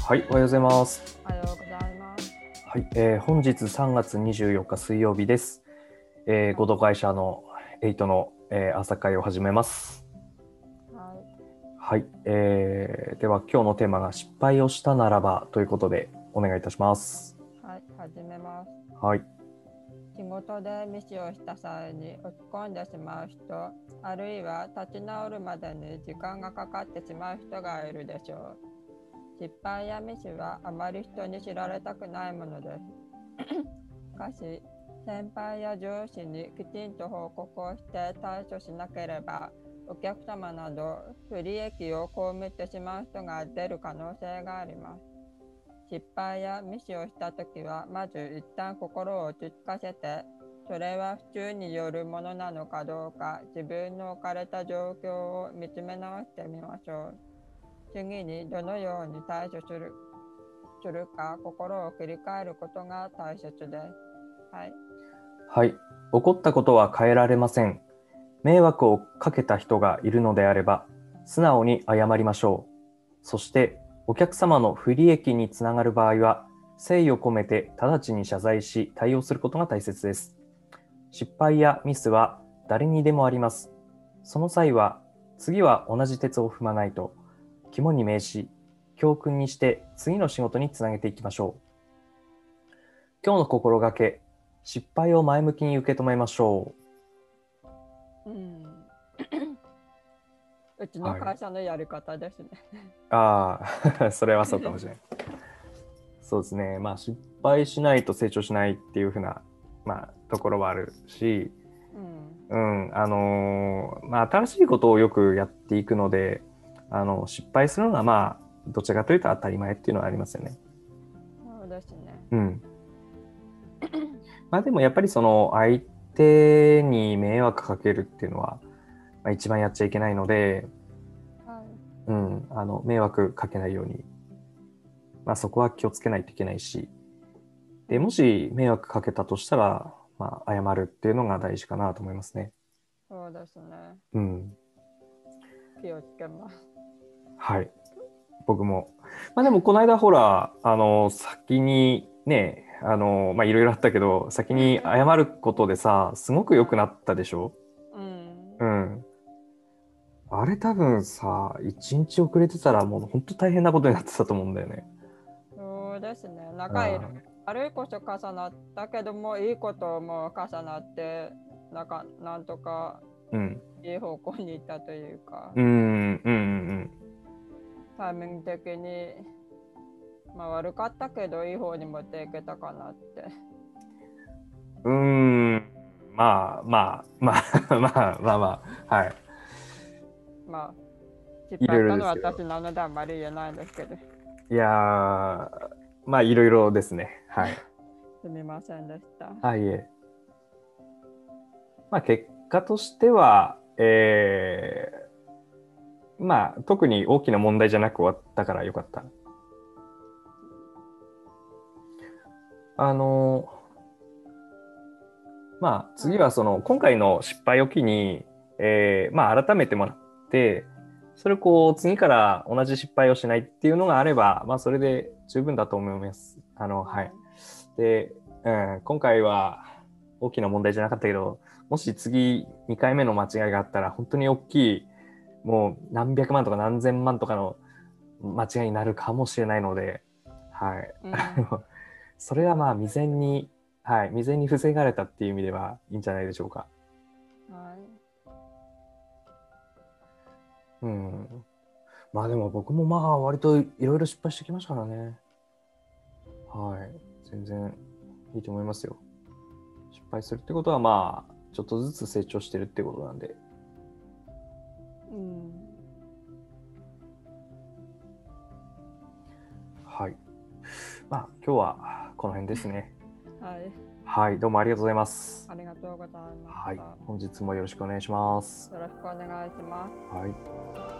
はい、おはようございます。おはようございます。はい、えー本日3月24日水曜日です。えー、合同会社の8の、えー朝会を始めます。はい。はい、えーでは今日のテーマが失敗をしたならばということでお願いいたします。はい、始めます。はい、仕事でミスをした際に落ち込んでしまう人、あるいは立ち直るまでに時間がかかってしまう人がいるでしょう。失敗やミスはあまり人に知られたくないものです。しかし、先輩や上司にきちんと報告をして対処しなければ、お客様など不利益を被ってしまう人が出る可能性があります。失敗やミスをしたときは、まず一旦心を落ち着かせて、それは不注によるものなのかどうか、自分の置かれた状況を見つめ直してみましょう。次にどのように対処するするか、心を切り替えることが大切です。はい。はい、起こったことは変えられません。迷惑をかけた人がいるのであれば、素直に謝りましょう。そして、お客様の不利益につながる場合は、誠意を込めて直ちに謝罪し対応することが大切です。失敗やミスは誰にでもあります。その際は、次は同じ鉄を踏まないと、肝に銘し、教訓にして次の仕事につなげていきましょう。今日の心がけ、失敗を前向きに受け止めましょうん。うちの会社のやり方ですね。う。ああ、それはそうかもしれない。そうですね。まあ、失敗しないと成長しないっていうふうな、まあ、ところはあるし、うん。うん、あのーまあ、新しいことをよくやっていくので、あの、失敗するのが、まあ、どちらかというと当たり前っていうのはありますよね。そうですね。うん。まあ、でもやっぱりその、相手に迷惑かけるっていうのは、まあ、一番やっちゃいけないので、はい。うん、あの迷惑かけないように、まあ、そこは気をつけないといけないしでもし迷惑かけたとしたら、まあ、謝るっていうのが大事かなと思いますね。そうですね。うん、気をつけます。はい僕も、まあ、でもこの間ほらあの先にねあのまあいろいろあったけど先に謝ることでさすごく良くなったでしょ？うん。うん。あれ多分さ一日遅れてたらもう本当大変なことになってたと思うんだよね。そうですね。なんかいろ悪いこと重なったけども、いいことも重なって、なんかなんとかうん。いい方向に行ったというか、うんうんうんタイミング的に、まあ悪かったけど、いい方に持っていけたかなって。うーん。まあまあまあ まあまあまあはい。まあ、失敗したのは私なのであんまり言えないんですけど、いやーまあいろいろですね。はい。すみませんでした。あいえ。まあ結果としては、えー、まあ特に大きな問題じゃなく終わったからよかった。あのまあ次はその今回の失敗を機に、えーまあ改めてもらってそれをこう次から同じ失敗をしないっていうのがあればまあそれで十分だと思います。あのはい。で、うん、今回は大きな問題じゃなかったけどもし次2回目の間違いがあったら本当に大きいもう何百万とか何千万とかの間違いになるかもしれないので、はい、うん それはまあ未然に、はい、未然に防がれたっていう意味ではいいんじゃないでしょうか。はい。うん、まあでも僕もまあ割といろいろ失敗してきましたからね。はい、全然いいと思いますよ。失敗するってことはまあちょっとずつ成長してるってことなんで。うん。はい。まあ今日はこの辺ですね。はい。はい、どうもありがとうございます。ありがとうございました。はい、本日もよろしくお願いします。よろしくお願いします。はい。